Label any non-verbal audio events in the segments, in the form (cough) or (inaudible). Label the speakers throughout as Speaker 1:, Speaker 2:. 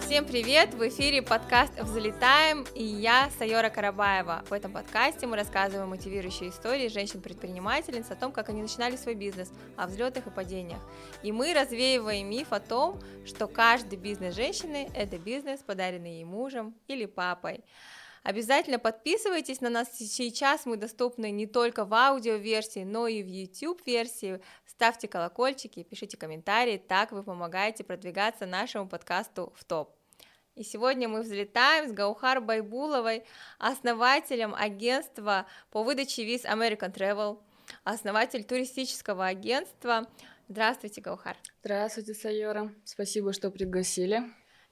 Speaker 1: Всем привет! В эфире подкаст «Взлетаем» и я, Сайора Карабаева. В этом подкасте мы рассказываем мотивирующие истории женщин-предпринимательниц о том, как они начинали свой бизнес, о взлетах и падениях. И мы развеиваем миф о том, что каждый бизнес женщины – это бизнес, подаренный ей мужем или папой. Обязательно подписывайтесь на нас. Сейчас мы доступны не только в аудиоверсии, но и в YouTube-версии. Ставьте колокольчики, пишите комментарии, так вы помогаете продвигаться нашему подкасту в топ. И сегодня мы взлетаем с Гаухар Байбуловой, основателем агентства по выдаче виз American Travel, основатель туристического агентства. Здравствуйте, Гаухар.
Speaker 2: Здравствуйте, Сайора. Спасибо, что пригласили.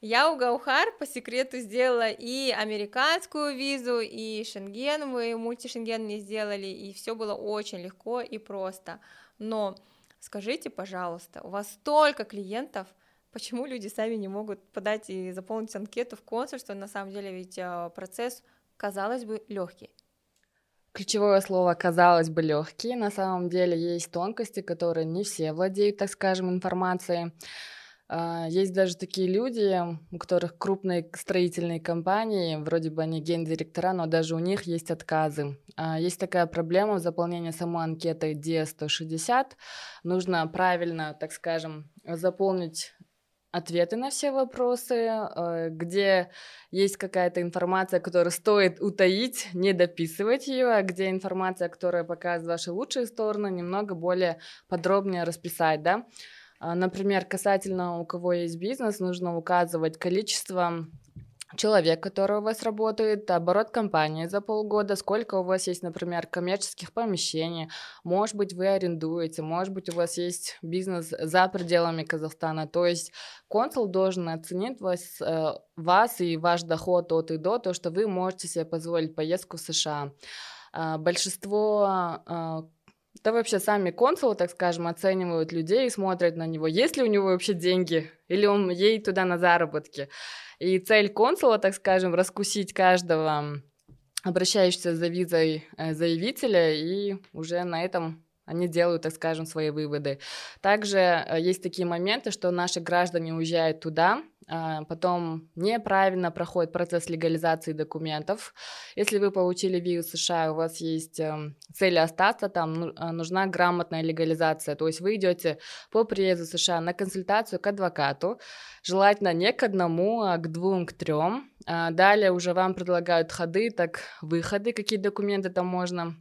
Speaker 1: Я у Гаухар по секрету сделала и американскую визу, и шенген, мы мультишенген мне сделали, и все было очень легко и просто. Но скажите, пожалуйста, у вас столько клиентов, почему люди сами не могут подать и заполнить анкету в консульство? На самом деле ведь а, процесс, казалось бы, легкий.
Speaker 2: Ключевое слово казалось бы легкий. На самом деле есть тонкости, которые не все владеют, так скажем, информацией. А, есть даже такие люди, у которых крупные строительные компании, вроде бы они гендиректора, но даже у них есть отказы. А, есть такая проблема в заполнении самой анкеты D160. Нужно правильно, так скажем, заполнить ответы на все вопросы, а, где есть какая-то информация, которую стоит утаить, не дописывать ее, а где информация, которая показывает ваши лучшие стороны, немного более подробнее расписать, да. А, например, касательно у кого есть бизнес, нужно указывать количество человек, который у вас работает, оборот компании за полгода, сколько у вас есть, например, коммерческих помещений, может быть, вы арендуете, может быть, у вас есть бизнес за пределами Казахстана, то есть консул должен оценить вас, э, вас и ваш доход от и до, то, что вы можете себе позволить поездку в США. А, большинство а, да вообще сами консулы, так скажем, оценивают людей и смотрят на него, есть ли у него вообще деньги, или он едет туда на заработки. И цель консула, так скажем, раскусить каждого обращающегося за визой э, заявителя, и уже на этом они делают, так скажем, свои выводы. Также э, есть такие моменты, что наши граждане уезжают туда, а, потом неправильно проходит процесс легализации документов. Если вы получили визу США, у вас есть эм, цель остаться там, ну, а, нужна грамотная легализация. То есть вы идете по приезду США на консультацию к адвокату, желательно не к одному, а к двум, к трем. А, далее уже вам предлагают ходы, так выходы, какие документы там можно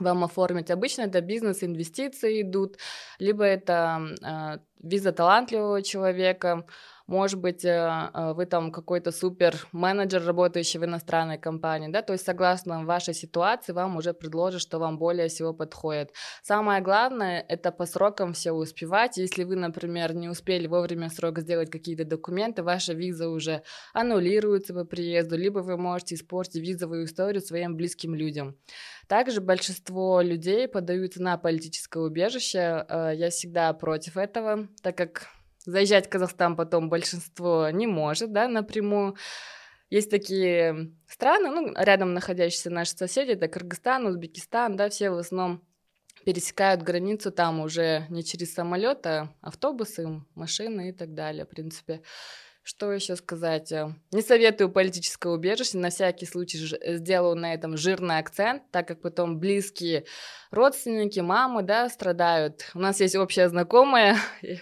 Speaker 2: вам оформить. Обычно это бизнес, инвестиции идут, либо это э, виза талантливого человека, может быть, э, э, вы там какой-то супер менеджер, работающий в иностранной компании, да, то есть согласно вашей ситуации вам уже предложат, что вам более всего подходит. Самое главное, это по срокам все успевать. Если вы, например, не успели вовремя срок сделать какие-то документы, ваша виза уже аннулируется по приезду, либо вы можете испортить визовую историю своим близким людям. Также большинство людей подаются на политическое убежище. Э, я всегда против этого, так как заезжать в Казахстан потом большинство не может, да, напрямую. Есть такие страны, ну, рядом находящиеся наши соседи, это Кыргызстан, Узбекистан, да, все в основном пересекают границу там уже не через самолет, а автобусы, машины и так далее, в принципе. Что еще сказать? Э, не советую политическое убежище, на всякий случай сделаю на этом жирный акцент, так как потом близкие родственники, мамы, да, страдают. У нас есть общая знакомая, (laughs)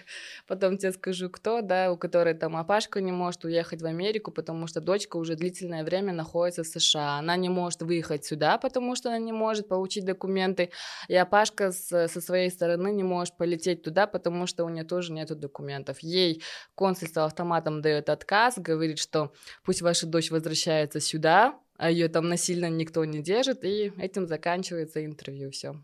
Speaker 2: потом тебе скажу, кто, да, у которой там Апашка не может уехать в Америку, потому что дочка уже длительное время находится в США. Она не может выехать сюда, потому что она не может получить документы, и Апашка с, со своей стороны не может полететь туда, потому что у нее тоже нету документов. Ей консульство автоматом дает отказ, говорит, что пусть ваша дочь возвращается сюда, а ее там насильно никто не держит, и этим заканчивается интервью, все.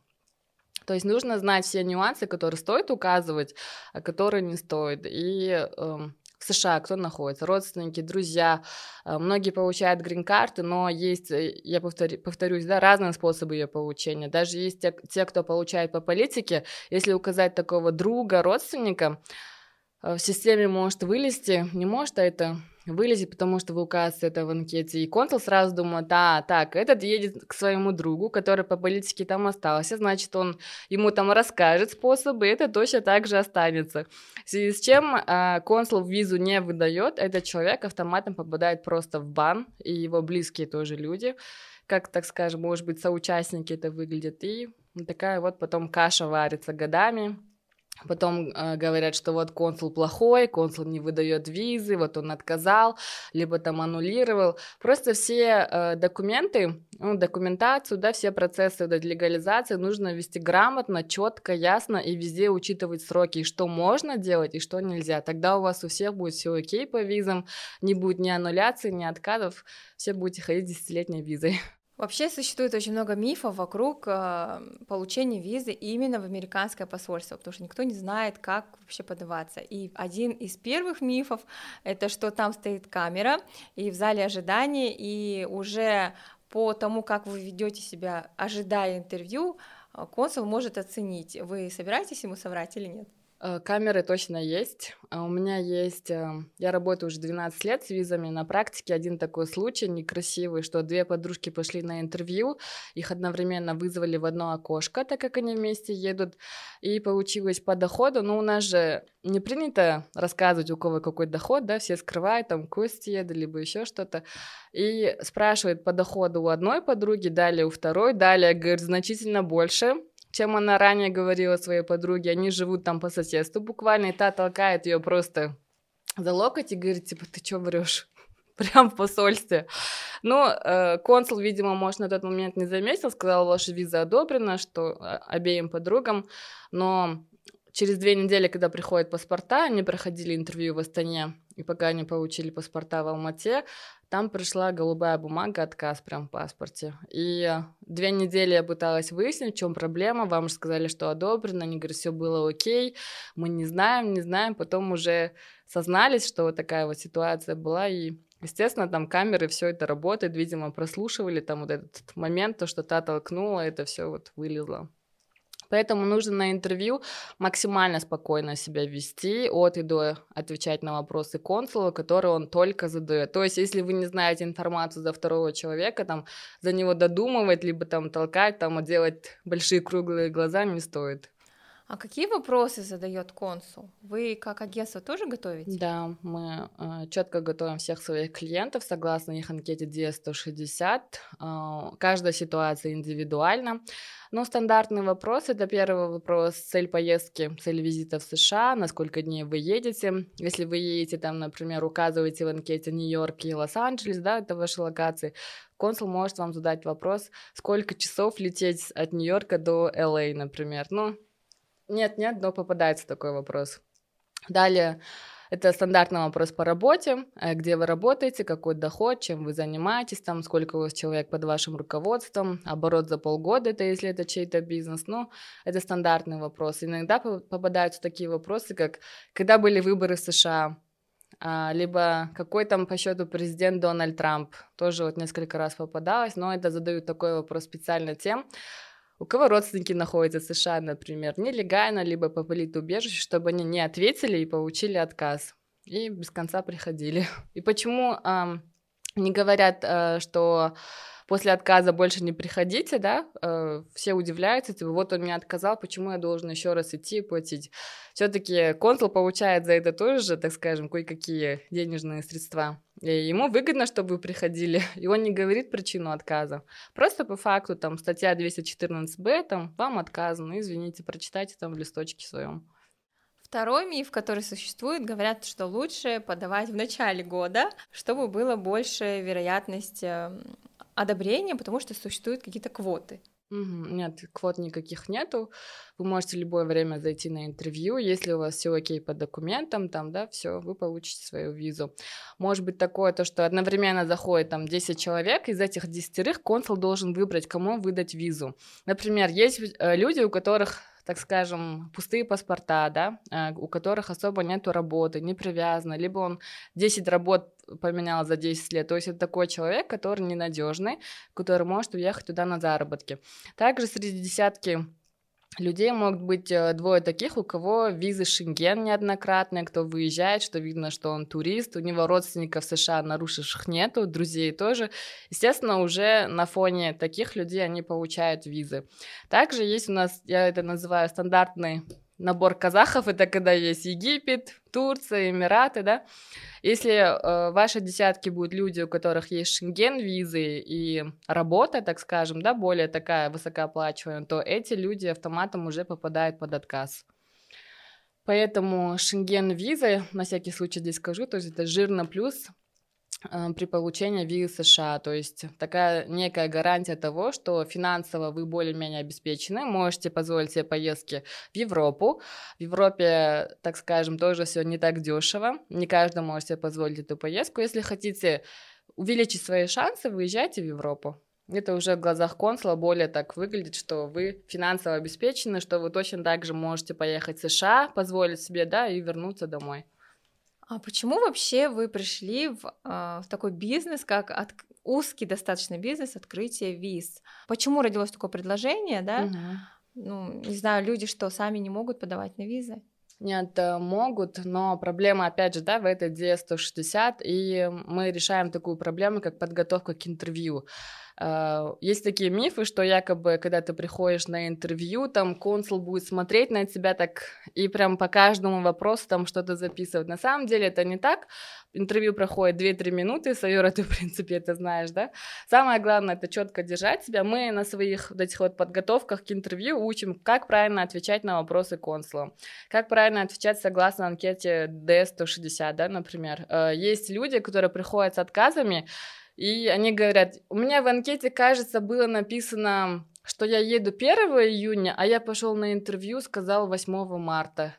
Speaker 2: То есть нужно знать все нюансы, которые стоит указывать, а которые не стоит. И э, в США кто находится? Родственники, друзья. Э, многие получают грин-карты, но есть, э, я повторю, повторюсь, да, разные способы ее получения. Даже есть те, те, кто получает по политике. Если указать такого друга, родственника, в системе может вылезти, не может, а это вылезет, потому что вы указываете это в анкете. И консул сразу думает, да, так, этот едет к своему другу, который по политике там остался, значит, он ему там расскажет способы, и это точно так же останется. В связи с чем э, консул визу не выдает, этот человек автоматом попадает просто в бан, и его близкие тоже люди, как, так скажем, может быть, соучастники это выглядят, и такая вот потом каша варится годами, Потом э, говорят, что вот консул плохой, консул не выдает визы, вот он отказал, либо там аннулировал. Просто все э, документы, ну, документацию, да, все процессы вот, легализации нужно вести грамотно, четко, ясно и везде учитывать сроки, что можно делать, и что нельзя. Тогда у вас у всех будет все окей по визам, не будет ни аннуляции, ни отказов, все будете ходить десятилетней визой.
Speaker 1: Вообще существует очень много мифов вокруг э, получения визы именно в американское посольство, потому что никто не знает, как вообще подаваться. И один из первых мифов это что там стоит камера и в зале ожидания, и уже по тому, как вы ведете себя, ожидая интервью, э, консул может оценить, вы собираетесь ему соврать или нет.
Speaker 2: Э, камеры точно есть. А у меня есть... Э, я работаю уже 12 лет с визами. На практике один такой случай некрасивый, что две подружки пошли на интервью, их одновременно вызвали в одно окошко, так как они вместе едут, и получилось по доходу. Но у нас же не принято рассказывать, у кого какой доход, да, все скрывают, там, кости еду, либо еще что-то. И спрашивает по доходу у одной подруги, далее у второй, далее, говорит, значительно больше, чем она ранее говорила своей подруге. Они живут там по соседству буквально, и та толкает ее просто за локоть и говорит, типа, ты что врешь? (laughs) Прям в посольстве. Ну, э, консул, видимо, может, на тот момент не заметил, сказал, ваша виза одобрена, что э, обеим подругам, но через две недели, когда приходят паспорта, они проходили интервью в Астане, и пока они получили паспорта в Алмате, там пришла голубая бумага, отказ прям в паспорте. И две недели я пыталась выяснить, в чем проблема. Вам же сказали, что одобрено. Они говорят, все было окей. Мы не знаем, не знаем. Потом уже сознались, что вот такая вот ситуация была. И Естественно, там камеры, все это работает, видимо, прослушивали там вот этот момент, то, что та толкнула, это все вот вылезло. Поэтому нужно на интервью максимально спокойно себя вести, от и до отвечать на вопросы консула, которые он только задает. То есть, если вы не знаете информацию за второго человека, там, за него додумывать, либо там толкать, там, делать большие круглые глаза не стоит.
Speaker 1: А какие вопросы задает консул? Вы как агентство тоже готовите?
Speaker 2: Да, мы э, четко готовим всех своих клиентов согласно их анкете DS160. Э, каждая ситуация индивидуальна. Но стандартный вопрос это первый вопрос цель поездки, цель визита в США, на сколько дней вы едете. Если вы едете там, например, указываете в анкете Нью-Йорк и Лос-Анджелес, да, это ваши локации, консул может вам задать вопрос, сколько часов лететь от Нью-Йорка до LA, например. Ну, нет, нет, но попадается такой вопрос. Далее, это стандартный вопрос по работе, э, где вы работаете, какой доход, чем вы занимаетесь, там, сколько у вас человек под вашим руководством, оборот за полгода, это если это чей-то бизнес, ну, это стандартный вопрос. Иногда попадаются такие вопросы, как когда были выборы в США, а, либо какой там по счету президент Дональд Трамп, тоже вот несколько раз попадалось, но это задают такой вопрос специально тем, у кого родственники находятся в США, например, нелегально, либо по политубежищу, чтобы они не ответили и получили отказ. И без конца приходили. И почему э, не говорят, э, что после отказа больше не приходите, да, э, все удивляются, типа, вот он мне отказал, почему я должен еще раз идти и платить. Все-таки консул получает за это тоже, так скажем, кое-какие денежные средства. И ему выгодно, чтобы вы приходили, (laughs) и он не говорит причину отказа. Просто по факту, там, статья 214б, там, вам отказано, извините, прочитайте там в листочке своем.
Speaker 1: Второй миф, который существует, говорят, что лучше подавать в начале года, чтобы было больше вероятность одобрения, потому что существуют какие-то квоты.
Speaker 2: Нет, квот никаких нету. Вы можете любое время зайти на интервью. Если у вас все окей по документам, там, да, все, вы получите свою визу. Может быть такое, то, что одновременно заходит там 10 человек, из этих 10 консул должен выбрать, кому выдать визу. Например, есть э, люди, у которых так скажем, пустые паспорта, да, э, у которых особо нету работы, не привязаны, либо он 10 работ поменял за 10 лет. То есть это такой человек, который ненадежный, который может уехать туда на заработки. Также среди десятки людей могут быть э, двое таких, у кого визы Шенген неоднократные, кто выезжает, что видно, что он турист, у него родственников в США нарушивших нету, друзей тоже. Естественно, уже на фоне таких людей они получают визы. Также есть у нас, я это называю стандартный набор казахов, это когда есть Египет, Турция, Эмираты, да. Если э, в вашей десятке будут люди, у которых есть шенген визы и работа, так скажем, да, более такая высокооплачиваемая, то эти люди автоматом уже попадают под отказ. Поэтому шенген визы, на всякий случай здесь скажу, то есть это жирно плюс при получении визы США. То есть такая некая гарантия того, что финансово вы более-менее обеспечены, можете позволить себе поездки в Европу. В Европе, так скажем, тоже все не так дешево. Не каждый может себе позволить эту поездку. Если хотите увеличить свои шансы, выезжайте в Европу. Это уже в глазах консула более так выглядит, что вы финансово обеспечены, что вы точно так же можете поехать в США, позволить себе, да, и вернуться домой.
Speaker 1: А почему вообще вы пришли в, э, в такой бизнес, как от, узкий достаточно бизнес открытие виз? Почему родилось такое предложение, да? Угу. Ну, не знаю, люди что, сами не могут подавать на визы?
Speaker 2: Нет, э, могут, но проблема, опять же, да, в этой D160, и мы решаем такую проблему, как подготовка к интервью. Uh, есть такие мифы, что якобы, когда ты приходишь на интервью, там консул будет смотреть на тебя так и прям по каждому вопросу там что-то записывать. На самом деле это не так. Интервью проходит 2-3 минуты, Сайора, (laughs) ты, в принципе, это знаешь, да? Самое главное — это четко держать себя. Мы на своих вот этих вот подготовках к интервью учим, как правильно отвечать на вопросы консула, как правильно отвечать согласно анкете D160, да, например. Uh, есть люди, которые приходят с отказами, и они говорят, у меня в анкете, кажется, было написано, что я еду 1 июня, а я пошел на интервью, сказал 8 марта.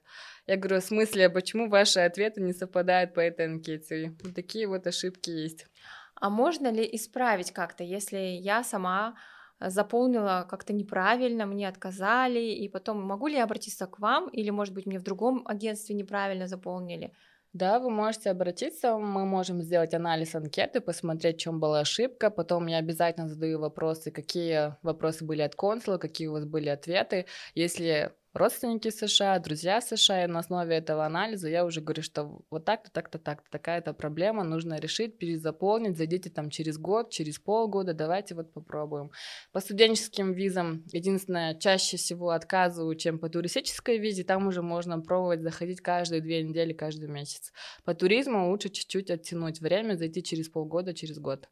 Speaker 2: Я говорю, в смысле, а почему ваши ответы не совпадают по этой анкете? Вот такие вот ошибки есть.
Speaker 1: А можно ли исправить как-то, если я сама заполнила как-то неправильно, мне отказали, и потом могу ли я обратиться к вам, или, может быть, мне в другом агентстве неправильно заполнили?
Speaker 2: Да, вы можете обратиться, мы можем сделать анализ анкеты, посмотреть, в чем была ошибка, потом я обязательно задаю вопросы, какие вопросы были от консула, какие у вас были ответы. Если родственники США, друзья США, и на основе этого анализа я уже говорю, что вот так-то, так-то, так-то, такая-то проблема, нужно решить, перезаполнить, зайдите там через год, через полгода, давайте вот попробуем. По студенческим визам, единственное, чаще всего отказываю, чем по туристической визе, там уже можно пробовать заходить каждые две недели, каждый месяц. По туризму лучше чуть-чуть оттянуть время, зайти через полгода, через год.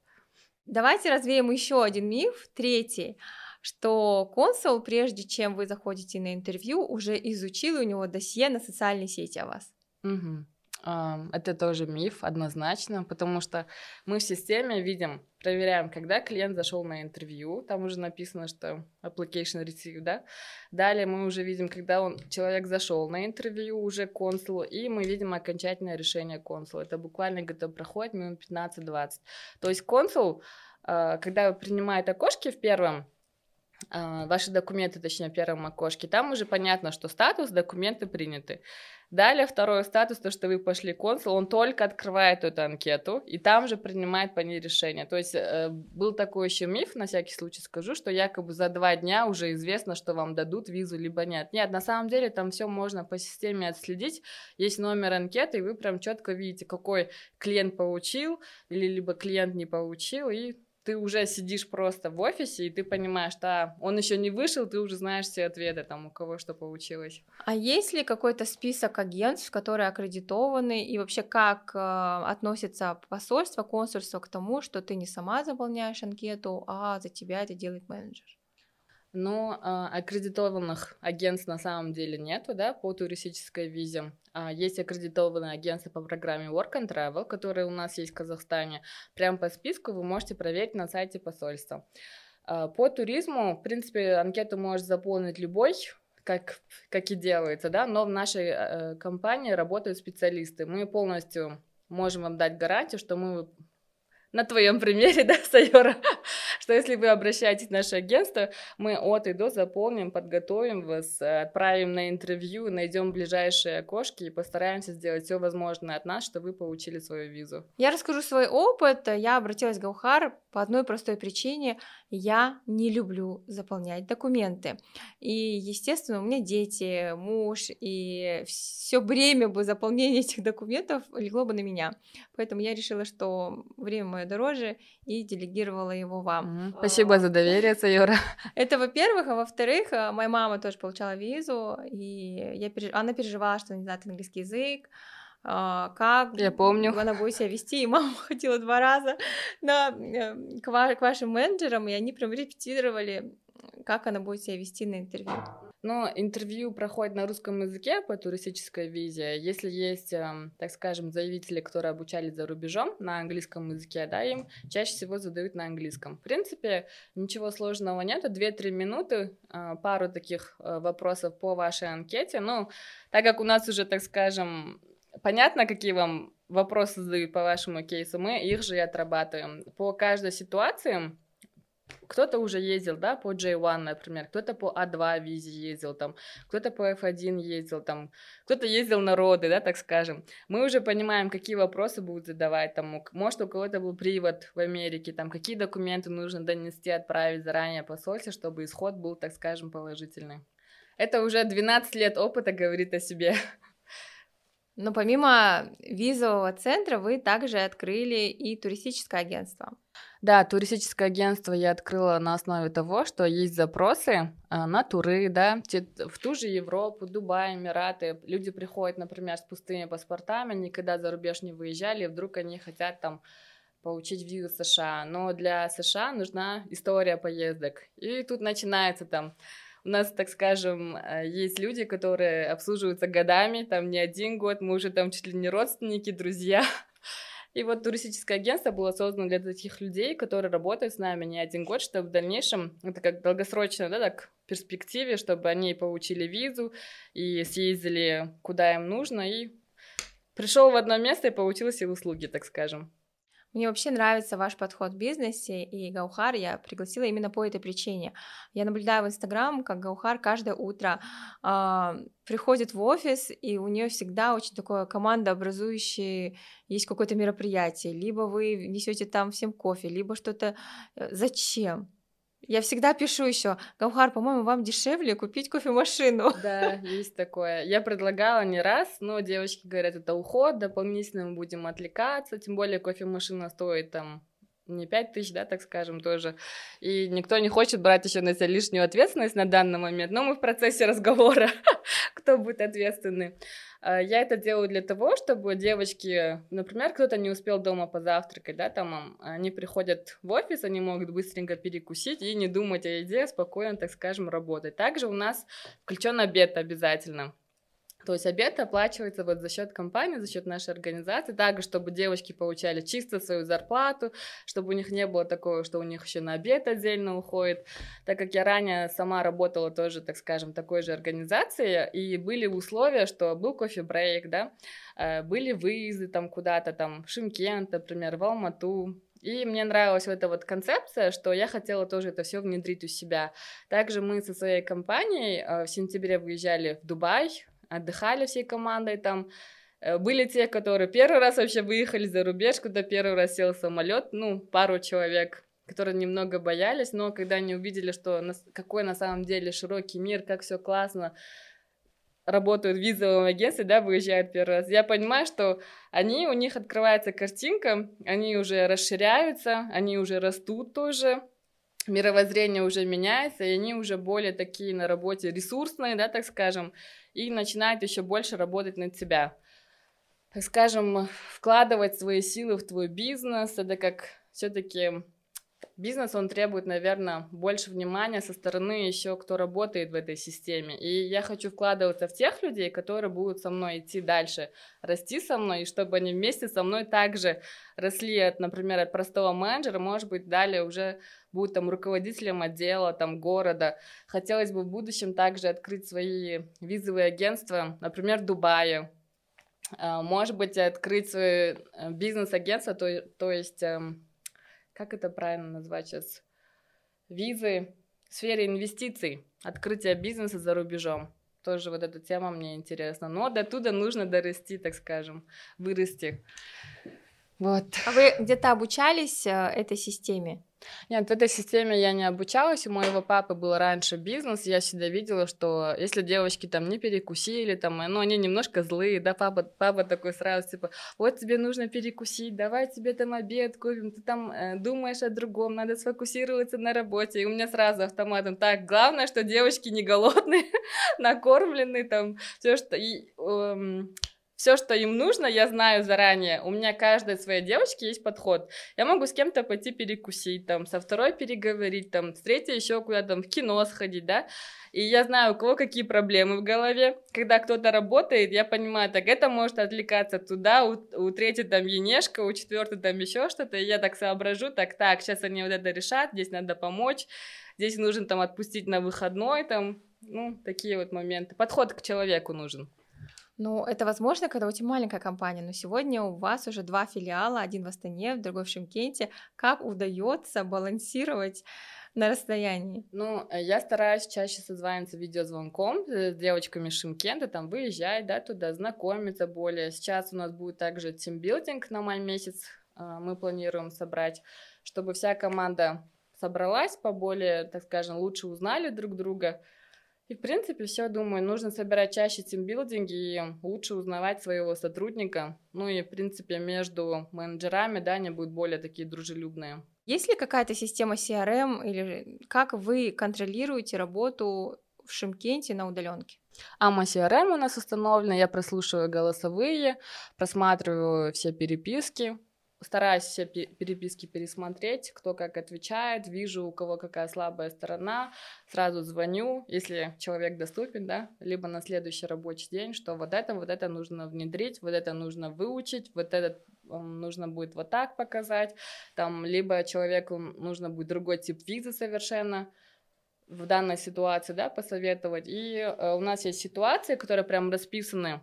Speaker 1: Давайте развеем еще один миф, третий что консул, прежде чем вы заходите на интервью, уже изучил у него досье на социальные сети о вас.
Speaker 2: Угу. Это тоже миф, однозначно, потому что мы в системе видим, проверяем, когда клиент зашел на интервью, там уже написано, что application received, да. Далее мы уже видим, когда он, человек зашел на интервью, уже консул, и мы видим окончательное решение консула. Это буквально где-то проходит минут 15-20. То есть консул, а, когда принимает окошки в первом, ваши документы, точнее, в первом окошке, там уже понятно, что статус, документы приняты. Далее второй статус, то, что вы пошли консул, он только открывает эту анкету, и там же принимает по ней решение. То есть э, был такой еще миф, на всякий случай скажу, что якобы за два дня уже известно, что вам дадут визу, либо нет. Нет, на самом деле там все можно по системе отследить. Есть номер анкеты, и вы прям четко видите, какой клиент получил, или либо клиент не получил, и ты уже сидишь просто в офисе, и ты понимаешь, да, он еще не вышел, ты уже знаешь все ответы, там, у кого что получилось.
Speaker 1: А есть ли какой-то список агентств, которые аккредитованы, и вообще как э, относится посольство, консульство к тому, что ты не сама заполняешь анкету, а за тебя это делает менеджер?
Speaker 2: Ну, а, аккредитованных агентств на самом деле нету, да, по туристической визе. А, есть аккредитованные агентства по программе Work and Travel, которые у нас есть в Казахстане. Прямо по списку вы можете проверить на сайте посольства. А, по туризму, в принципе, анкету может заполнить любой, как, как и делается, да, но в нашей э, компании работают специалисты. Мы полностью можем вам дать гарантию, что мы на твоем примере, (laughs) да, Сайора, что если вы обращаетесь в наше агентство, мы от и до заполним, подготовим вас, отправим на интервью, найдем ближайшие окошки и постараемся сделать все возможное от нас, чтобы вы получили свою визу.
Speaker 1: Я расскажу свой опыт. Я обратилась в Гаухар по одной простой причине. Я не люблю заполнять документы. И, естественно, у меня дети, муж, и все время бы заполнения (laughs) этих документов легло бы на меня. Поэтому я решила, что время мое дороже, и делегировала его вам.
Speaker 2: Спасибо за доверие, Сайора. (laughs)
Speaker 1: Это во-первых, а во-вторых, э, моя мама тоже получала визу, и я переж... она переживала, что не знает английский язык, а, как
Speaker 2: я помню. (laughs)
Speaker 1: она будет себя вести, и мама (laughs) ходила два раза на, э, к, ва- к вашим менеджерам, и они прям репетировали, как она будет себя вести на интервью.
Speaker 2: Но интервью проходит на русском языке по туристической визе. Если есть, эм, так скажем, заявители, которые обучались за рубежом на английском языке, да, им чаще всего задают на английском. В принципе, ничего сложного нет. Две-три минуты, э, пару таких э, вопросов по вашей анкете. Ну, так как у нас уже, так скажем, понятно, какие вам вопросы задают по вашему кейсу, мы их же и отрабатываем. По каждой ситуации кто-то уже ездил, да, по J1, например, кто-то по А2 визе ездил, там, кто-то по F1 ездил, там, кто-то ездил на роды, да, так скажем. Мы уже понимаем, какие вопросы будут задавать, там, может, у кого-то был привод в Америке, там, какие документы нужно донести, отправить заранее посольстве, чтобы исход был, так скажем, положительный. Это уже 12 лет опыта говорит о себе.
Speaker 1: Но помимо визового центра вы также открыли и туристическое агентство.
Speaker 2: Да, туристическое агентство я открыла на основе того, что есть запросы а, на туры, да, в ту же Европу, Дубай, Эмираты. Люди приходят, например, с пустыми паспортами, никогда за рубеж не выезжали, и вдруг они хотят там получить визу США. Но для США нужна история поездок. И тут начинается там у нас, так скажем, э, есть люди, которые обслуживаются годами, там не один год, мы уже там чуть ли не родственники, друзья. (laughs) И вот туристическое агентство было создано для таких людей, которые работают с нами не один год, чтобы в дальнейшем, это как долгосрочно, да, так, перспективе, чтобы они получили визу и съездили куда им нужно, и пришел в одно место и получил все услуги, так скажем.
Speaker 1: Мне вообще нравится ваш подход в бизнесе, и Гаухар я пригласила именно по этой причине. Я наблюдаю в Инстаграм, как Гаухар каждое утро э, приходит в офис, и у нее всегда очень такое командообразующее, есть какое-то мероприятие, либо вы несете там всем кофе, либо что-то. Э, зачем? Я всегда пишу еще, Гаухар, по-моему, вам дешевле купить кофемашину.
Speaker 2: Да, есть такое. Я предлагала не раз, но девочки говорят, это уход, дополнительно мы будем отвлекаться, тем более кофемашина стоит там не пять тысяч, да, так скажем, тоже. И никто не хочет брать еще на себя лишнюю ответственность на данный момент, но мы в процессе разговора, (laughs) кто будет ответственный. А, я это делаю для того, чтобы девочки, например, кто-то не успел дома позавтракать, да, там они приходят в офис, они могут быстренько перекусить и не думать о еде, спокойно, так скажем, работать. Также у нас включен обед обязательно. То есть обед оплачивается вот за счет компании, за счет нашей организации, также, чтобы девочки получали чисто свою зарплату, чтобы у них не было такого, что у них еще на обед отдельно уходит. Так как я ранее сама работала тоже, так скажем, такой же организации, и были условия, что был кофе-брейк, да, э, были выезды там куда-то, там, в Шимкент, например, в Алмату, и мне нравилась вот эта вот концепция, что я хотела тоже это все внедрить у себя. Также мы со своей компанией э, в сентябре выезжали в Дубай, отдыхали всей командой там. Э, были те, которые первый раз вообще выехали за рубеж, куда первый раз сел самолет, ну, пару человек, которые немного боялись, но когда они увидели, что какой на самом деле широкий мир, как все классно, работают в визовом агентстве, да, выезжают первый раз, я понимаю, что они, у них открывается картинка, они уже расширяются, они уже растут тоже, мировоззрение уже меняется, и они уже более такие на работе ресурсные, да, так скажем, и начинает еще больше работать над себя. Так скажем, вкладывать свои силы в твой бизнес, это как все-таки бизнес, он требует, наверное, больше внимания со стороны еще, кто работает в этой системе. И я хочу вкладываться в тех людей, которые будут со мной идти дальше, расти со мной, и чтобы они вместе со мной также росли, от, например, от простого менеджера, может быть, далее уже будут там руководителем отдела, там, города. Хотелось бы в будущем также открыть свои визовые агентства, например, в Дубае, а, может быть, открыть свое э, бизнес-агентство, то, то есть эм, как это правильно назвать сейчас, визы в сфере инвестиций, открытие бизнеса за рубежом. Тоже вот эта тема мне интересна. Но до туда нужно дорасти, так скажем, вырасти.
Speaker 1: Вот. А вы где-то обучались э, этой системе?
Speaker 2: Нет, в этой системе я не обучалась, у моего папы был раньше бизнес, я всегда видела, что если девочки там не перекусили, там, ну, они немножко злые, да, папа, папа такой сразу, типа, вот тебе нужно перекусить, давай тебе там обед купим, ты там э, думаешь о другом, надо сфокусироваться на работе, и у меня сразу автоматом, так, главное, что девочки не голодные, (laughs) накормленные, там, все, что... И, эм, все, что им нужно, я знаю заранее. У меня каждой своей девочке есть подход. Я могу с кем-то пойти перекусить, там, со второй переговорить, там, с третьей еще куда-то там, в кино сходить, да. И я знаю, у кого какие проблемы в голове. Когда кто-то работает, я понимаю, так это может отвлекаться туда, у, у третьей там енешка, у четвертой там еще что-то, и я так соображу, так, так, сейчас они вот это решат, здесь надо помочь, здесь нужно там отпустить на выходной, там, ну, такие вот моменты. Подход к человеку нужен.
Speaker 1: Ну, это возможно, когда тебя маленькая компания, но сегодня у вас уже два филиала, один в Астане, другой в Шимкенте. Как удается балансировать на расстоянии?
Speaker 2: Ну, э, я стараюсь чаще созваниваться видеозвонком с девочками Шимкента, там выезжать, да, туда знакомиться более. Сейчас у нас будет также тимбилдинг на май месяц, а, мы планируем собрать, чтобы вся команда собралась поболее, так скажем, лучше узнали друг друга, и, в принципе, все, думаю, нужно собирать чаще тимбилдинги и лучше узнавать своего сотрудника. Ну и, в принципе, между менеджерами, да, они будут более такие дружелюбные.
Speaker 1: Есть ли какая-то система CRM или как вы контролируете работу в Шимкенте на удаленке?
Speaker 2: Ама CRM у нас установлена, я прослушиваю голосовые, просматриваю все переписки, стараюсь все переписки пересмотреть, кто как отвечает, вижу, у кого какая слабая сторона, сразу звоню, если человек доступен, да, либо на следующий рабочий день, что вот это, вот это нужно внедрить, вот это нужно выучить, вот это нужно будет вот так показать, там, либо человеку нужно будет другой тип визы совершенно, в данной ситуации, да, посоветовать. И э, у нас есть ситуации, которые прям расписаны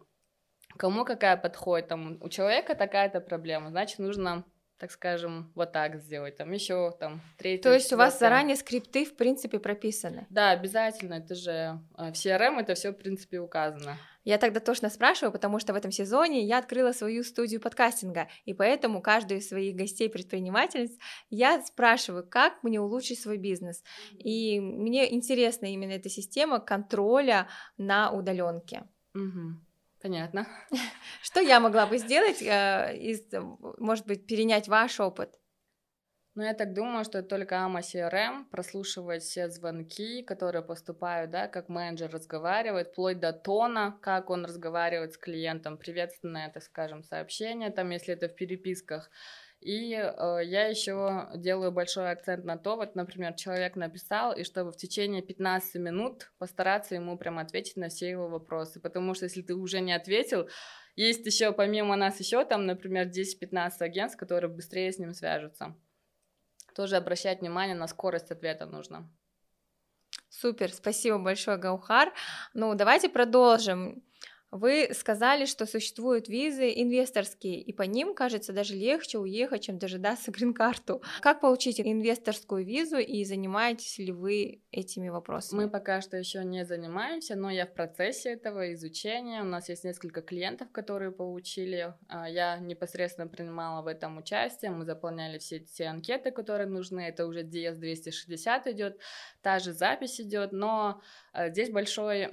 Speaker 2: кому какая подходит, там, у человека такая-то проблема, значит, нужно так скажем, вот так сделать, там еще там третий.
Speaker 1: То есть у вас заранее скрипты в принципе прописаны?
Speaker 2: Да, обязательно, это же э, в CRM это все в принципе указано.
Speaker 1: Я тогда точно спрашиваю, потому что в этом сезоне я открыла свою студию подкастинга, и поэтому каждую из своих гостей-предпринимательниц я спрашиваю, как мне улучшить свой бизнес. И мне интересна именно эта система контроля на удаленке.
Speaker 2: Угу. Понятно. (laughs)
Speaker 1: Что я могла бы сделать, э, может быть, перенять ваш опыт?
Speaker 2: Ну, я так думаю, что только AMA CRM прослушивает все звонки, которые поступают, да, как менеджер разговаривает, вплоть до тона, как он разговаривает с клиентом, приветственное, так скажем, сообщение, там, если это в переписках, и э, я еще делаю большой акцент на то, вот, например, человек написал, и чтобы в течение 15 минут постараться ему прям ответить на все его вопросы, потому что если ты уже не ответил, есть еще помимо нас еще там, например, 10-15 агентств, которые быстрее с ним свяжутся. Тоже обращать внимание на скорость ответа нужно.
Speaker 1: Супер, спасибо большое, Гаухар. Ну, давайте продолжим. Вы сказали, что существуют визы инвесторские, и по ним, кажется, даже легче уехать, чем дожидаться грин-карту. Как получить инвесторскую визу и занимаетесь ли вы этими вопросами?
Speaker 2: Мы пока что еще не занимаемся, но я в процессе этого изучения. У нас есть несколько клиентов, которые получили. А, я непосредственно принимала в этом участие. Мы заполняли все те анкеты, которые нужны. Это уже DS 260 идет, та же запись идет, но а, здесь большой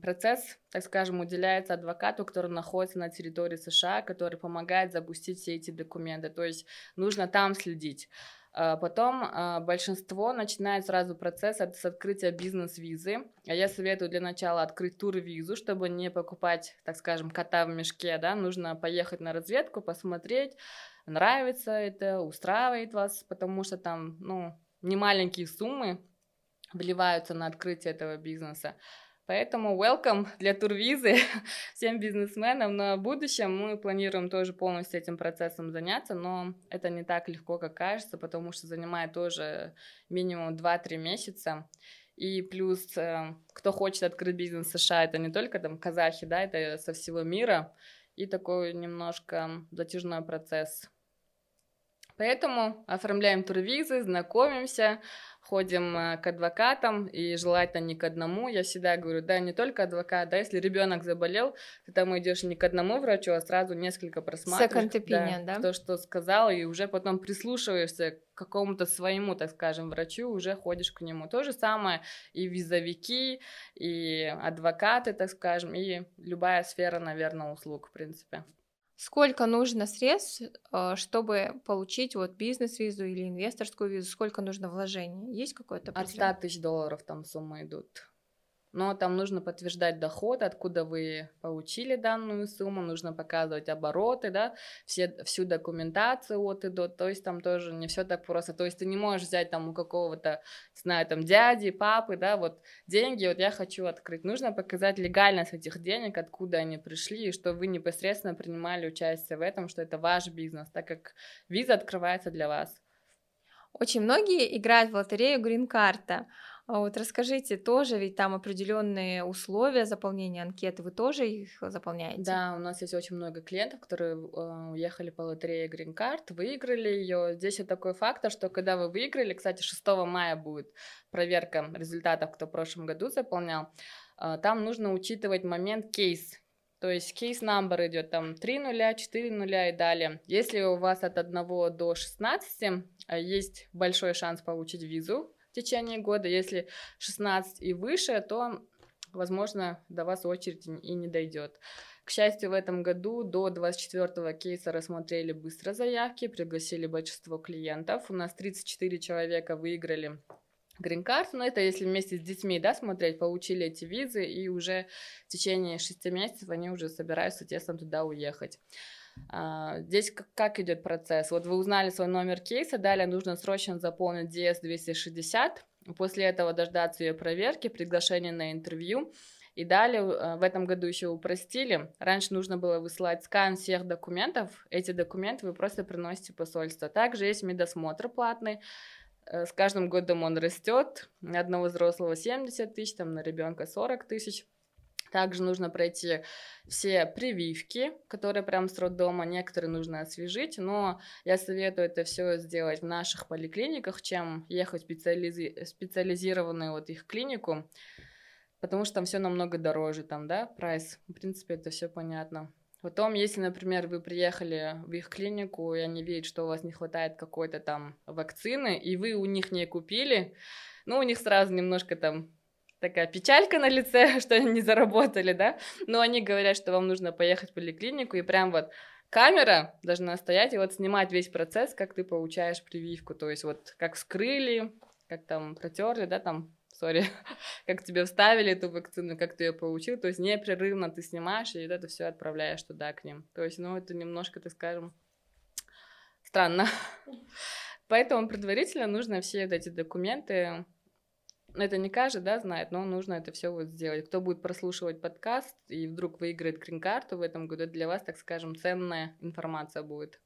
Speaker 2: процесс так скажем, уделяется адвокату, который находится на территории США, который помогает запустить все эти документы. То есть нужно там следить. А потом а, большинство начинает сразу процесс с открытия бизнес-визы. А я советую для начала открыть тур-визу, чтобы не покупать, так скажем, кота в мешке. Да? Нужно поехать на разведку, посмотреть, нравится это, устраивает вас, потому что там ну, не маленькие суммы вливаются на открытие этого бизнеса. Поэтому welcome для турвизы (laughs) всем бизнесменам. На будущем мы планируем тоже полностью этим процессом заняться, но это не так легко, как кажется, потому что занимает тоже минимум 2-3 месяца. И плюс, э, кто хочет открыть бизнес в США, это не только там казахи, да, это со всего мира. И такой немножко затяжной процесс Поэтому оформляем турвизы, знакомимся, ходим э, к адвокатам, и желательно не к одному. Я всегда говорю, да, не только адвокат, да, если ребенок заболел, ты там идешь не к одному врачу, а сразу несколько просматриваешь. Second да, да? То, что сказал, и уже потом прислушиваешься к какому-то своему, так скажем, врачу, уже ходишь к нему. То же самое и визовики, и адвокаты, так скажем, и любая сфера, наверное, услуг, в принципе.
Speaker 1: Сколько нужно средств, э, чтобы получить вот бизнес-визу или инвесторскую визу? Сколько нужно вложений? Есть какое-то
Speaker 2: От 100 тысяч долларов там суммы идут но там нужно подтверждать доход, откуда вы получили данную сумму, нужно показывать обороты, да, все, всю документацию от и до, то есть там тоже не все так просто, то есть ты не можешь взять там у какого-то, знаю, там дяди, папы, да, вот деньги, вот я хочу открыть, нужно показать легальность этих денег, откуда они пришли, и что вы непосредственно принимали участие в этом, что это ваш бизнес, так как виза открывается для вас.
Speaker 1: Очень многие играют в лотерею грин-карта. А вот расскажите, тоже ведь там определенные условия заполнения анкеты, вы тоже их заполняете?
Speaker 2: Да, у нас есть очень много клиентов, которые э, уехали по лотерее Green Card, выиграли ее. Здесь вот такой фактор, что когда вы выиграли, кстати, 6 мая будет проверка результатов, кто в прошлом году заполнял, э, там нужно учитывать момент кейс, то есть кейс number идет там 3 нуля, 4 нуля и далее. Если у вас от 1 до 16, э, есть большой шанс получить визу, в течение года. Если 16 и выше, то, возможно, до вас очередь и не дойдет. К счастью, в этом году до 24-го кейса рассмотрели быстро заявки, пригласили большинство клиентов. У нас 34 человека выиграли грин-карт, но это если вместе с детьми, да, смотреть, получили эти визы, и уже в течение 6 месяцев они уже собираются, соответственно, туда уехать. А, здесь как, идет процесс? Вот вы узнали свой номер кейса, далее нужно срочно заполнить DS-260, после этого дождаться ее проверки, приглашение на интервью, и далее а, в этом году еще упростили. Раньше нужно было высылать скан всех документов. Эти документы вы просто приносите в посольство. Также есть медосмотр платный. Э, с каждым годом он растет. На одного взрослого 70 тысяч, там на ребенка 40 тысяч. Также нужно пройти все прививки, которые прям с роддома, некоторые нужно освежить, но я советую это все сделать в наших поликлиниках, чем ехать в специализи... специализированную вот их клинику, потому что там все намного дороже, там, да, прайс, в принципе, это все понятно. Потом, если, например, вы приехали в их клинику, и они видят, что у вас не хватает какой-то там вакцины, и вы у них не купили, ну, у них сразу немножко там такая печалька на лице, (laughs) что они не заработали, да, но они говорят, что вам нужно поехать в поликлинику, и прям вот камера должна стоять и вот снимать весь процесс, как ты получаешь прививку, то есть вот как скрыли, как там протерли, да, там, сори, (laughs) как тебе вставили эту вакцину, как ты ее получил, то есть непрерывно ты снимаешь и это все отправляешь туда к ним, то есть, ну, это немножко, так скажем, странно. (laughs) Поэтому предварительно нужно все вот эти документы это не каждый, да, знает, но нужно это все вот сделать. Кто будет прослушивать подкаст и вдруг выиграет грин-карту в этом году, для вас, так скажем, ценная информация будет.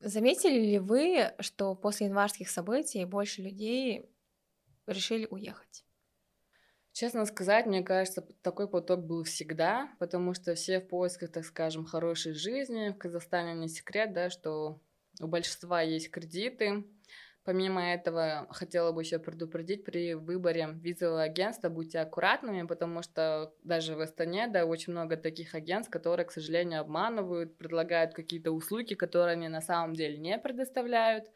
Speaker 1: Заметили ли вы, что после январских событий больше людей решили уехать?
Speaker 2: Честно сказать, мне кажется, такой поток был всегда, потому что все в поисках, так скажем, хорошей жизни. В Казахстане не секрет, да, что у большинства есть кредиты, Помимо этого, хотела бы еще предупредить, при выборе визового агентства будьте аккуратными, потому что даже в Астане, да, очень много таких агентств, которые, к сожалению, обманывают, предлагают какие-то услуги, которые они на самом деле не предоставляют.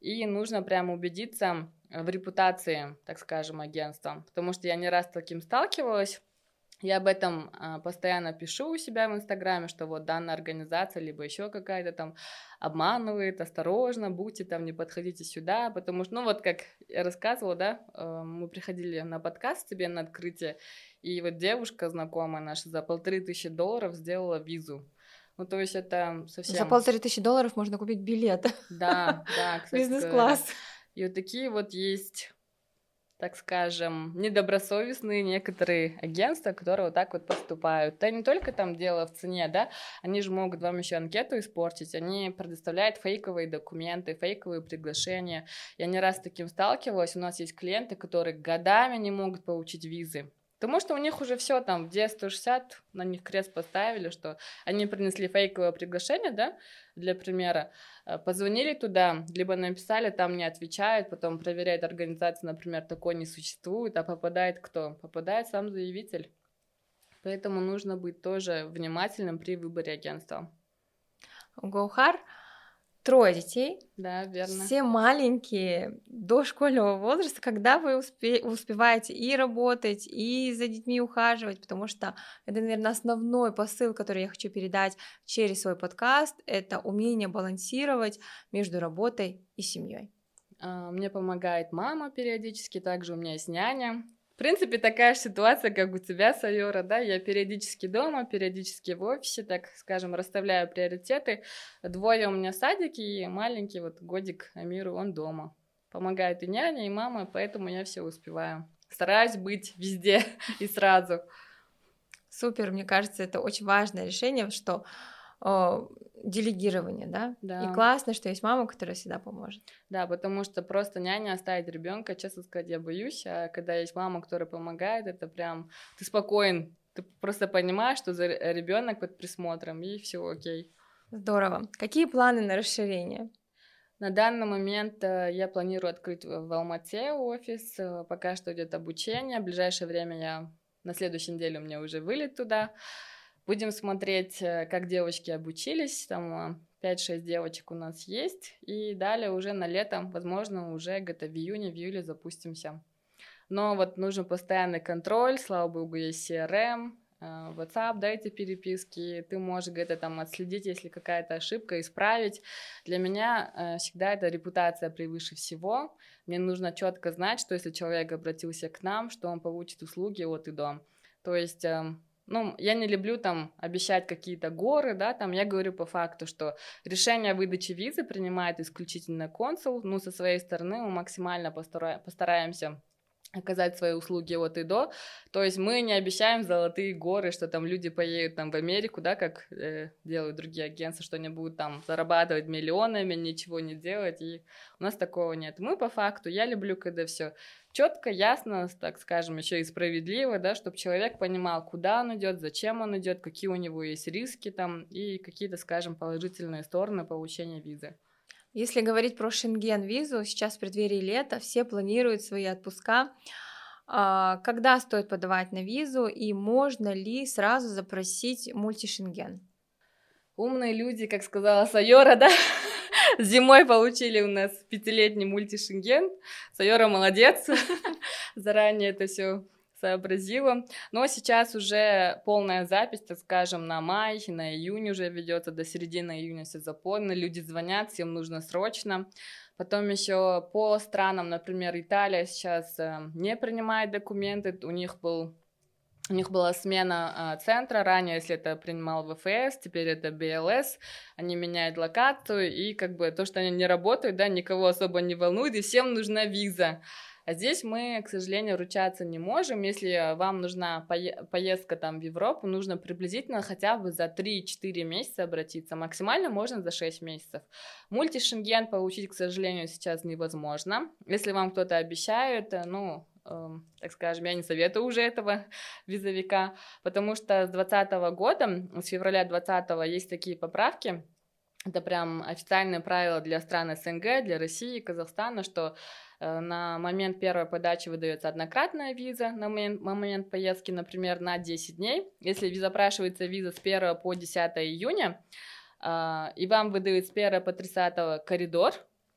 Speaker 2: И нужно прямо убедиться в репутации, так скажем, агентства, потому что я не раз с таким сталкивалась, я об этом а, постоянно пишу у себя в Инстаграме, что вот данная организация, либо еще какая-то там обманывает, осторожно, будьте там, не подходите сюда, потому что, ну вот как я рассказывала, да, э, мы приходили на подкаст тебе на открытие, и вот девушка знакомая наша за полторы тысячи долларов сделала визу. Ну, то есть это совсем...
Speaker 1: За полторы тысячи долларов можно купить билет.
Speaker 2: Да, да. (laughs)
Speaker 1: Бизнес-класс.
Speaker 2: И вот такие вот есть так скажем, недобросовестные некоторые агентства, которые вот так вот поступают. Да не только там дело в цене, да, они же могут вам еще анкету испортить, они предоставляют фейковые документы, фейковые приглашения. Я не раз с таким сталкивалась, у нас есть клиенты, которые годами не могут получить визы. Потому что у них уже все там в D160, на них крест поставили, что они принесли фейковое приглашение, да, для примера, э, позвонили туда, либо написали, там не отвечают, потом проверяет организация, например, такой не существует, а попадает кто? Попадает сам заявитель. Поэтому нужно быть тоже внимательным при выборе агентства.
Speaker 1: Гоухар трое детей.
Speaker 2: Да, верно.
Speaker 1: Все маленькие, до школьного возраста, когда вы успе- успеваете и работать, и за детьми ухаживать, потому что это, наверное, основной посыл, который я хочу передать через свой подкаст, это умение балансировать между работой и семьей.
Speaker 2: А, мне помогает мама периодически, также у меня есть няня, в принципе, такая же ситуация, как у тебя, Сайора, да, я периодически дома, периодически в офисе, так скажем, расставляю приоритеты. Двое у меня садики, и маленький вот годик Амиру, он дома. Помогает и няня, и мама, поэтому я все успеваю. Стараюсь быть везде (laughs) и сразу.
Speaker 1: Супер, мне кажется, это очень важное решение, что делегирование, да?
Speaker 2: да?
Speaker 1: И классно, что есть мама, которая всегда поможет.
Speaker 2: Да, потому что просто няня оставить ребенка, честно сказать, я боюсь, а когда есть мама, которая помогает, это прям ты спокоен, ты просто понимаешь, что за ребенок под присмотром, и все окей.
Speaker 1: Здорово. Какие планы на расширение?
Speaker 2: На данный момент э, я планирую открыть в Алмате офис, э, пока что идет обучение, в ближайшее время я на следующей неделе у меня уже вылет туда. Будем смотреть, э, как девочки обучились. Там 5-6 э, девочек у нас есть. И далее уже на лето, возможно, уже где-то в июне, в июле запустимся. Но вот нужен постоянный контроль. Слава богу, есть CRM, э, WhatsApp, да, переписки, ты можешь где-то там отследить, если какая-то ошибка, исправить. Для меня всегда это репутация превыше всего. Мне нужно четко знать, что если человек обратился к нам, что он получит услуги от и до. То есть э, ну, я не люблю там обещать какие-то горы, да, там я говорю по факту, что решение о выдаче визы принимает исключительно консул, ну, со своей стороны мы максимально постара- постараемся оказать свои услуги от и до. То есть мы не обещаем золотые горы, что там люди поедут там в Америку, да, как э, делают другие агентства, что они будут там зарабатывать миллионами, ничего не делать, и у нас такого нет. Мы по факту, я люблю, когда все четко, ясно, так скажем, еще и справедливо, да, чтобы человек понимал, куда он идет, зачем он идет, какие у него есть риски там и какие-то, скажем, положительные стороны получения визы.
Speaker 1: Если говорить про Шенген-визу, сейчас в преддверии лета все планируют свои отпуска. А, когда стоит подавать на визу и можно ли сразу запросить мультишенген?
Speaker 2: Умные люди, как сказала Сайора, да, (laughs) Зимой получили у нас пятилетний мультишенген. Сайора молодец. (laughs) Заранее это все сообразила. Но сейчас уже полная запись, так скажем, на май, на июнь уже ведется, до середины июня все заполнено, люди звонят, всем нужно срочно. Потом еще по странам, например, Италия сейчас э, не принимает документы, у них был у них была смена а, центра, ранее, если это принимал ВФС, теперь это БЛС, они меняют локацию, и как бы то, что они не работают, да, никого особо не волнует, и всем нужна виза. А здесь мы, к сожалению, ручаться не можем. Если вам нужна поездка там в Европу, нужно приблизительно хотя бы за 3-4 месяца обратиться. Максимально можно за 6 месяцев. Мультишенген получить, к сожалению, сейчас невозможно. Если вам кто-то обещает, ну, Эм, так скажем, я не советую уже этого (laughs) визовика, потому что с 2020 года, с февраля 2020 есть такие поправки, это прям официальное правило для стран СНГ, для России, Казахстана, что э, на момент первой подачи выдается однократная виза, на момент, на момент поездки, например, на 10 дней. Если запрашивается виза с 1 по 10 июня, э, и вам выдают с 1 по 30 коридор,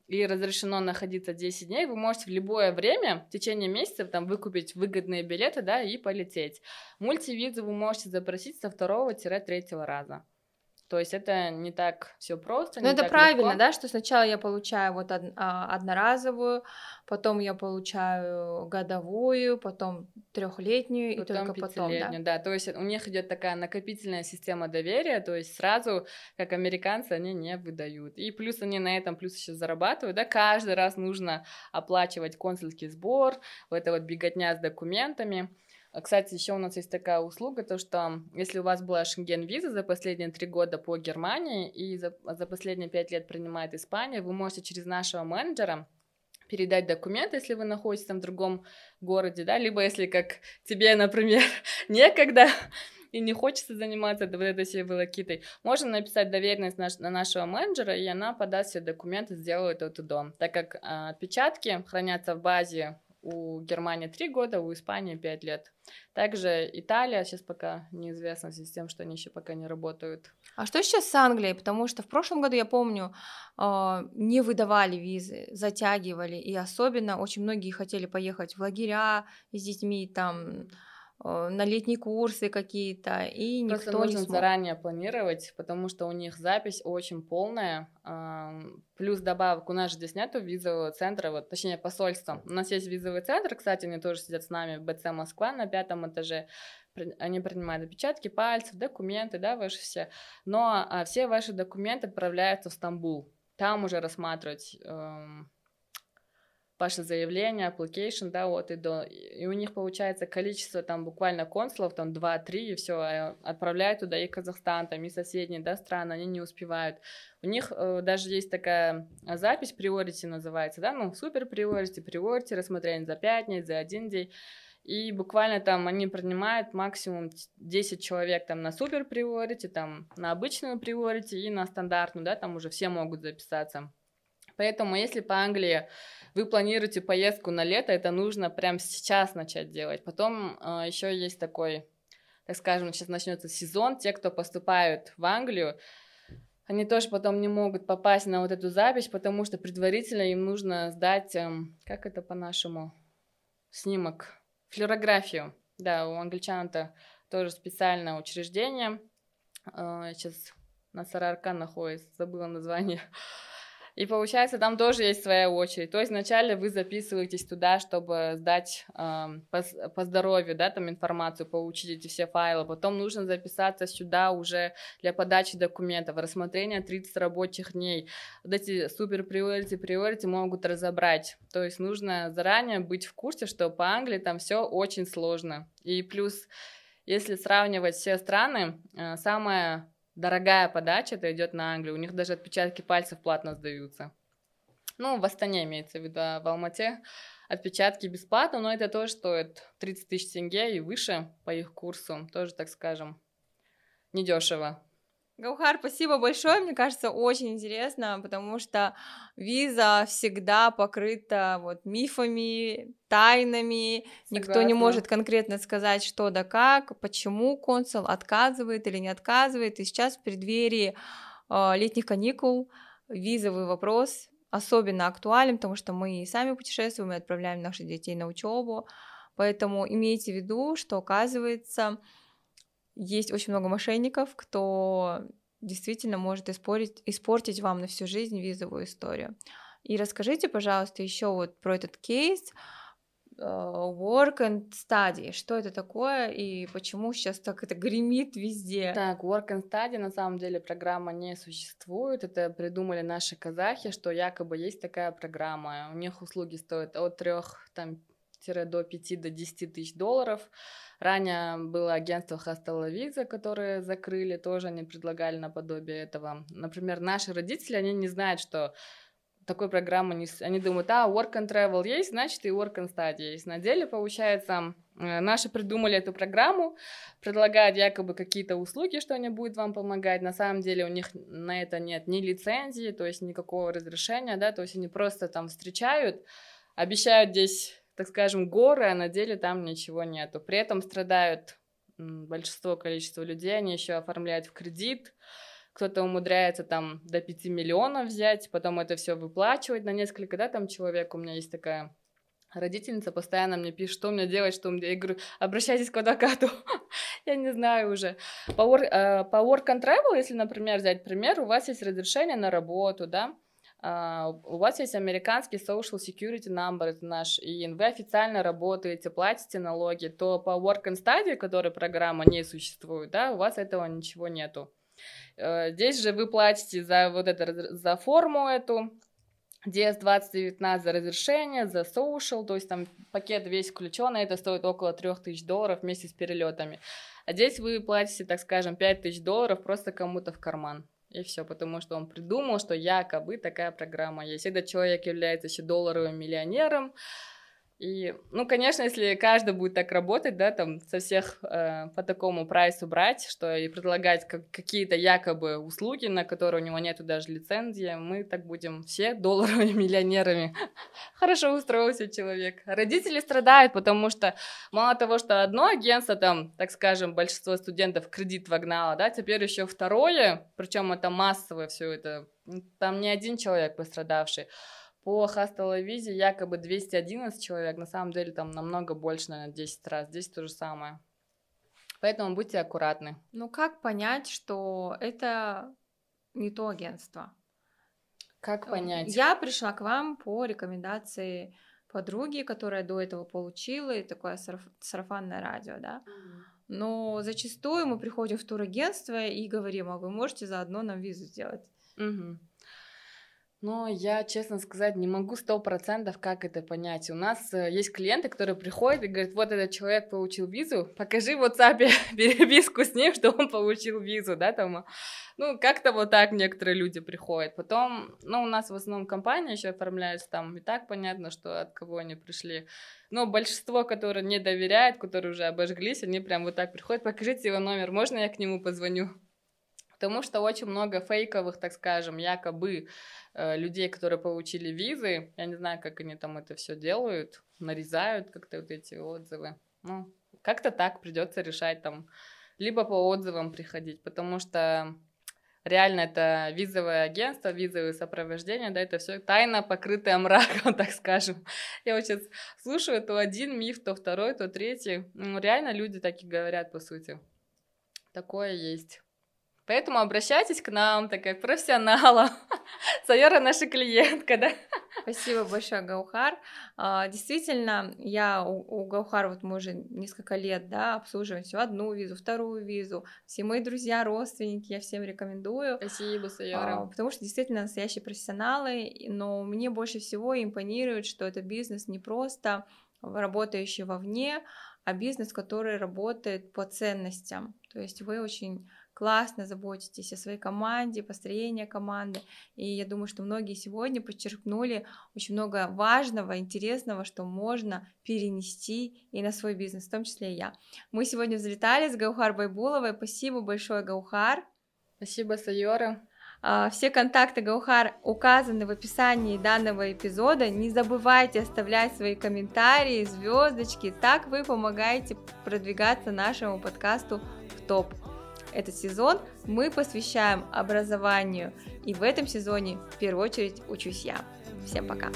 Speaker 2: и разрешено находиться 10 дней, вы можете в любое время, в течение месяца, там, выкупить выгодные билеты, да, и полететь. Мультивизу вы можете запросить со второго-третьего раза. То есть это не так все просто.
Speaker 1: Но это правильно, легко. да, что сначала я получаю вот од, а, одноразовую, потом я получаю годовую, потом трехлетнюю и только потом. Да?
Speaker 2: да. То есть у них идет такая накопительная система доверия, то есть сразу, как американцы, они не выдают. И плюс они на этом плюс еще зарабатывают, да, каждый раз нужно оплачивать консульский сбор, вот это вот беготня с документами. А, кстати, еще у нас есть такая услуга, то что если у вас была шенген-виза за последние три года по Германии и за, за последние пять лет принимает Испания, вы можете через нашего менеджера передать документы, если вы находитесь там в другом городе, да, либо если как тебе, например, (laughs) некогда, и не хочется заниматься вот этой всей волокитой, можно написать доверенность наш, на нашего менеджера, и она подаст все документы, сделает это дом. Так как а, отпечатки хранятся в базе у Германии 3 года, у Испании 5 лет. Также Италия сейчас пока неизвестно в связи с тем, что они еще пока не работают.
Speaker 1: А что сейчас с Англией? Потому что в прошлом году, я помню, а, не выдавали визы, затягивали, и особенно очень многие хотели поехать в лагеря с детьми, там на летние курсы какие-то, и
Speaker 2: Просто
Speaker 1: никто
Speaker 2: нужно
Speaker 1: не смог.
Speaker 2: заранее планировать, потому что у них запись очень полная. Плюс добавок, у нас же здесь нету визового центра, вот, точнее посольства. У нас есть визовый центр, кстати, они тоже сидят с нами в БЦ Москва на пятом этаже. Они принимают отпечатки пальцев, документы, да, ваши все. Но а, все ваши документы отправляются в Стамбул. Там уже рассматривать эм, ваше заявление, application, да, вот и до, и у них получается количество там буквально консулов, там 2-3, и все, а, отправляют туда и Казахстан, там и соседние, да, страны, они не успевают. У них э, даже есть такая запись, приорити называется, да, ну, супер приорити, приорити, рассмотрение за 5 дней, за один день, и буквально там они принимают максимум 10 человек там на супер приорити, там на обычную приорити и на стандартную, да, там уже все могут записаться. Поэтому если по Англии вы планируете поездку на лето, это нужно прямо сейчас начать делать. Потом э, еще есть такой, так скажем, сейчас начнется сезон, те, кто поступают в Англию, они тоже потом не могут попасть на вот эту запись, потому что предварительно им нужно сдать, эм, как это по-нашему, снимок, флюорографию. Да, у англичан это тоже специальное учреждение. Э, сейчас на Сарарка находится, забыла название. И получается, там тоже есть своя очередь. То есть вначале вы записываетесь туда, чтобы сдать э, по, по здоровью, да, там информацию, получить эти все файлы. Потом нужно записаться сюда уже для подачи документов, рассмотрения 30 рабочих дней. Вот эти супер приорити, приорити могут разобрать. То есть нужно заранее быть в курсе, что по Англии там все очень сложно. И плюс, если сравнивать все страны, э, самое дорогая подача, это идет на Англию. У них даже отпечатки пальцев платно сдаются. Ну, в Астане имеется в виду, а в Алмате отпечатки бесплатно, но это тоже стоит 30 тысяч тенге и выше по их курсу. Тоже, так скажем, недешево.
Speaker 1: Гаухар, спасибо большое, мне кажется, очень интересно, потому что виза всегда покрыта вот мифами, тайнами, Согласна. никто не может конкретно сказать, что да как, почему консул отказывает или не отказывает, и сейчас в преддверии э, летних каникул визовый вопрос особенно актуален, потому что мы и сами путешествуем, мы отправляем наших детей на учебу, поэтому имейте в виду, что оказывается есть очень много мошенников, кто действительно может испортить, испортить вам на всю жизнь визовую историю. И расскажите, пожалуйста, еще вот про этот кейс э, Work and Study. Что это такое и почему сейчас так это гремит везде?
Speaker 2: Так, Work and Study на самом деле программа не существует. Это придумали наши казахи, что якобы есть такая программа. У них услуги стоят от трех там до 5 до 10 тысяч долларов. Ранее было агентство Hostel Visa, которые закрыли, тоже они предлагали наподобие этого. Например, наши родители, они не знают, что такой программы не... Они думают, а, work and travel есть, значит и work and study есть. На деле, получается, э, наши придумали эту программу, предлагают якобы какие-то услуги, что они будут вам помогать. На самом деле у них на это нет ни лицензии, то есть никакого разрешения, да, то есть они просто там встречают, обещают здесь так скажем, горы, а на деле там ничего нету. При этом страдают большинство количества людей, они еще оформляют в кредит, кто-то умудряется там до 5 миллионов взять, потом это все выплачивать на несколько, да, там человек, у меня есть такая родительница, постоянно мне пишет, что мне делать, что мне, я говорю, обращайтесь к адвокату, (laughs) я не знаю уже. По work, э, по work and travel, если, например, взять пример, у вас есть разрешение на работу, да, Uh, у вас есть американский social security number, это наш, и вы официально работаете, платите налоги, то по work and study, которая программа не существует, да, у вас этого ничего нету. Uh, здесь же вы платите за вот это, за форму эту, DS2019 за разрешение, за social, то есть там пакет весь включен, это стоит около 3000 долларов вместе с перелетами. А здесь вы платите, так скажем, 5000 долларов просто кому-то в карман и все, потому что он придумал, что якобы такая программа есть. Этот человек является еще долларовым миллионером, и, ну, конечно, если каждый будет так работать, да, там, со всех э, по такому прайсу брать, что и предлагать как, какие-то якобы услуги, на которые у него нету даже лицензии, мы так будем все долларовыми (laughs) миллионерами. (laughs) Хорошо устроился человек. Родители страдают, потому что мало того, что одно агентство, там, так скажем, большинство студентов кредит вогнало, да, теперь еще второе, причем это массовое все это, там не один человек пострадавший. По хастеловизе якобы 211 человек, на самом деле там намного больше, наверное, 10 раз. Здесь то же самое. Поэтому будьте аккуратны.
Speaker 1: Ну как понять, что это не то агентство?
Speaker 2: Как понять?
Speaker 1: Я пришла к вам по рекомендации подруги, которая до этого получила, и такое сарафанное радио, да. Но зачастую мы приходим в турагентство и говорим, а вы можете заодно нам визу сделать.
Speaker 2: Угу. Но я, честно сказать, не могу сто процентов как это понять. У нас э, есть клиенты, которые приходят и говорят, вот этот человек получил визу, покажи в WhatsApp (laughs) переписку с ним, что он получил визу, да, там. Ну, как-то вот так некоторые люди приходят. Потом, ну, у нас в основном компания еще оформляется, там и так понятно, что от кого они пришли. Но большинство, которые не доверяют, которые уже обожглись, они прям вот так приходят, покажите его номер, можно я к нему позвоню? Потому что очень много фейковых, так скажем, якобы э, людей, которые получили визы. Я не знаю, как они там это все делают, нарезают как-то вот эти отзывы. Ну, как-то так придется решать там, либо по отзывам приходить, потому что реально это визовое агентство, визовые сопровождения, да, это все тайна, покрытая мраком, (laughs) так скажем. Я вот сейчас слушаю то один миф, то второй, то третий. Ну, реально люди так и говорят, по сути. Такое есть. Поэтому обращайтесь к нам, такая профессионала. (laughs) Сайора наша клиентка, да?
Speaker 1: Спасибо большое, Гаухар. А, действительно, я у, у Гаухар, вот мы уже несколько лет, да, обслуживаем всю одну визу, вторую визу. Все мои друзья, родственники, я всем рекомендую.
Speaker 2: Спасибо, Сайора.
Speaker 1: А, потому что действительно настоящие профессионалы, но мне больше всего импонирует, что это бизнес не просто работающий вовне, а бизнес, который работает по ценностям. То есть вы очень классно заботитесь о своей команде, построении команды. И я думаю, что многие сегодня подчеркнули очень много важного, интересного, что можно перенести и на свой бизнес, в том числе и я. Мы сегодня взлетали с Гаухар Байбуловой. Спасибо большое, Гаухар.
Speaker 2: Спасибо, Сайора.
Speaker 1: А, все контакты Гаухар указаны в описании данного эпизода. Не забывайте оставлять свои комментарии, звездочки. Так вы помогаете продвигаться нашему подкасту в топ. Этот сезон мы посвящаем образованию, и в этом сезоне в первую очередь учусь я. Всем пока!